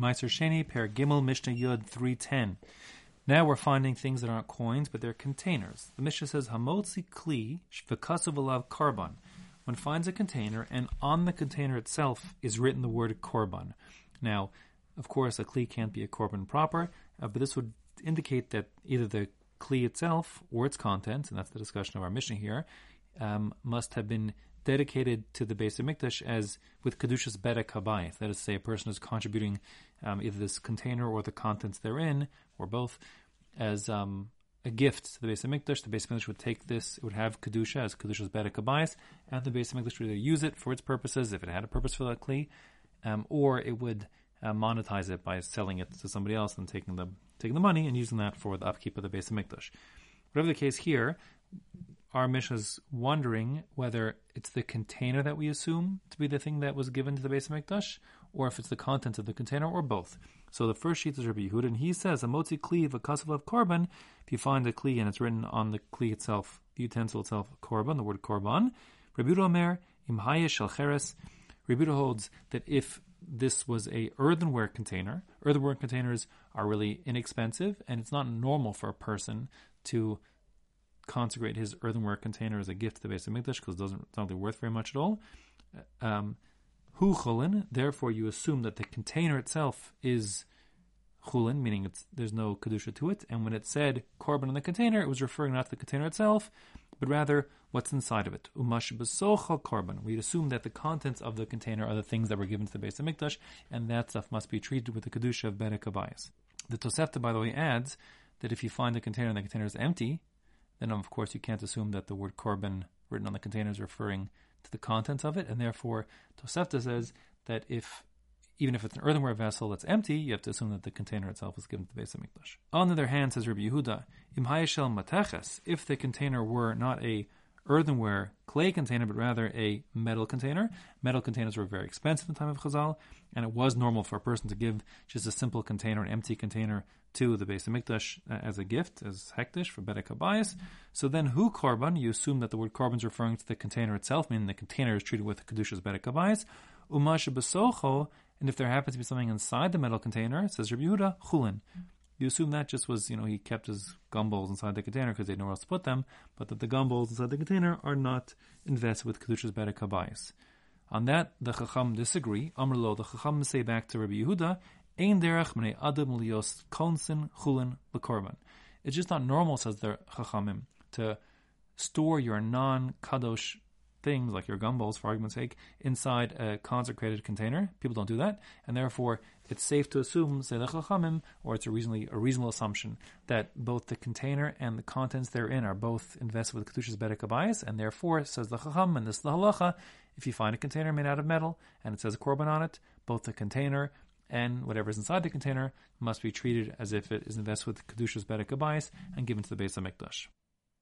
Maaser Sheini, Per Gimel, Mishnah Yud 310. Now we're finding things that aren't coins, but they're containers. The Mishnah says, Hamotzi Kli, Shvekasav Alav Karban. One finds a container, and on the container itself is written the word Korban. Now, of course, a Kli can't be a Korban proper, uh, but this would indicate that either the Kli itself or its contents, and that's the discussion of our Mishnah here, um, must have been dedicated to the Beis Hamikdash as with Kedushas Habayis. That is to say, a person is contributing um, either this container or the contents therein, or both, as um, a gift to the Beis Hamikdash. The Beis Hamikdash would take this, it would have Kedusha as Kedushas Bedek Habayis, and the Beis Hamikdash would either use it for its purposes, if it had a purpose for that Kli, um, or it would uh, monetize it by selling it to somebody else and taking the taking the money and using that for the upkeep of the Beis Hamikdash. Whatever the case here, our Mishnah is wondering whether it's the container that we assume to be the thing that was given to the Beis Hamikdash, or if it's the contents of the container, or both. So the first sheet is Rabbi Yehuda, and he says, "Amotzi kli v'kasav of korban." If you find a kli and it's written on the kli itself, the utensil itself, korban, the word korban. Rabbi Yehuda Omer shalcheres. Rabbi Yehuda holds that if this was a earthenware container, earthenware containers are really inexpensive, and it's not normal for a person to consecrate his earthenware container as a gift to the Beis Hamikdash because it doesn't it's not really worth very much at all. Um, hu chulin, therefore you assume that the container itself is chulin, meaning there's no kedusha to it. And when it said korban in the container, it was referring not to the container itself, but rather what's inside of it. Umash besochal korban. We'd assume that the contents of the container are the things that were given to the Beis Hamikdash, and that stuff must be treated with the kedusha of Bedek The Tosefta, by the way, adds that if you find the container and the container is empty, then of course you can't assume that the word korban written on the container is referring to the contents of it, and therefore Tosefta says that if even if it's an earthenware vessel that's empty, you have to assume that the container itself was given to the of Hamikdash. On the other hand, says Rabbi Yehuda, im mateches, if the container were not a earthenware clay container, but rather a metal container. Metal containers were very expensive in the time of Chazal, and it was normal for a person to give just a simple container, an empty container, to the Beis Hamikdash uh, as a gift, as hektish for Bedek. So then, who korban? You assume that the word korban is referring to the container itself, meaning the container is treated with Kedushas Bedek Habayis. Besocho, and if there happens to be something inside the metal container, says Rabbi Yehuda, chulin. You assume that just was, you know, he kept his gumballs inside the container because they had nowhere else to put them, but that the gumballs inside the container are not invested with Kedushas Habayis. On that, the Chacham disagree. Amrlo, the Chacham say back to Rabbi Yehuda, Ein derech mnei adam lios konsin chulin lekorban. It's just not normal, says the Chachamim, to store your non-kadosh things, like your gumballs, for argument's sake, inside a consecrated container. People don't do that, and therefore it's safe to assume, say the Chachamim, or it's a reasonably a reasonable assumption that both the container and the contents therein are both invested with Kedushas Bedek Habayis, and therefore, says the Chacham, and this is the halacha, if you find a container made out of metal and it says a korban on it, both the container and whatever is inside the container must be treated as if it is invested with Kedushas Bedek Habayis and given to the Beis Hamikdash.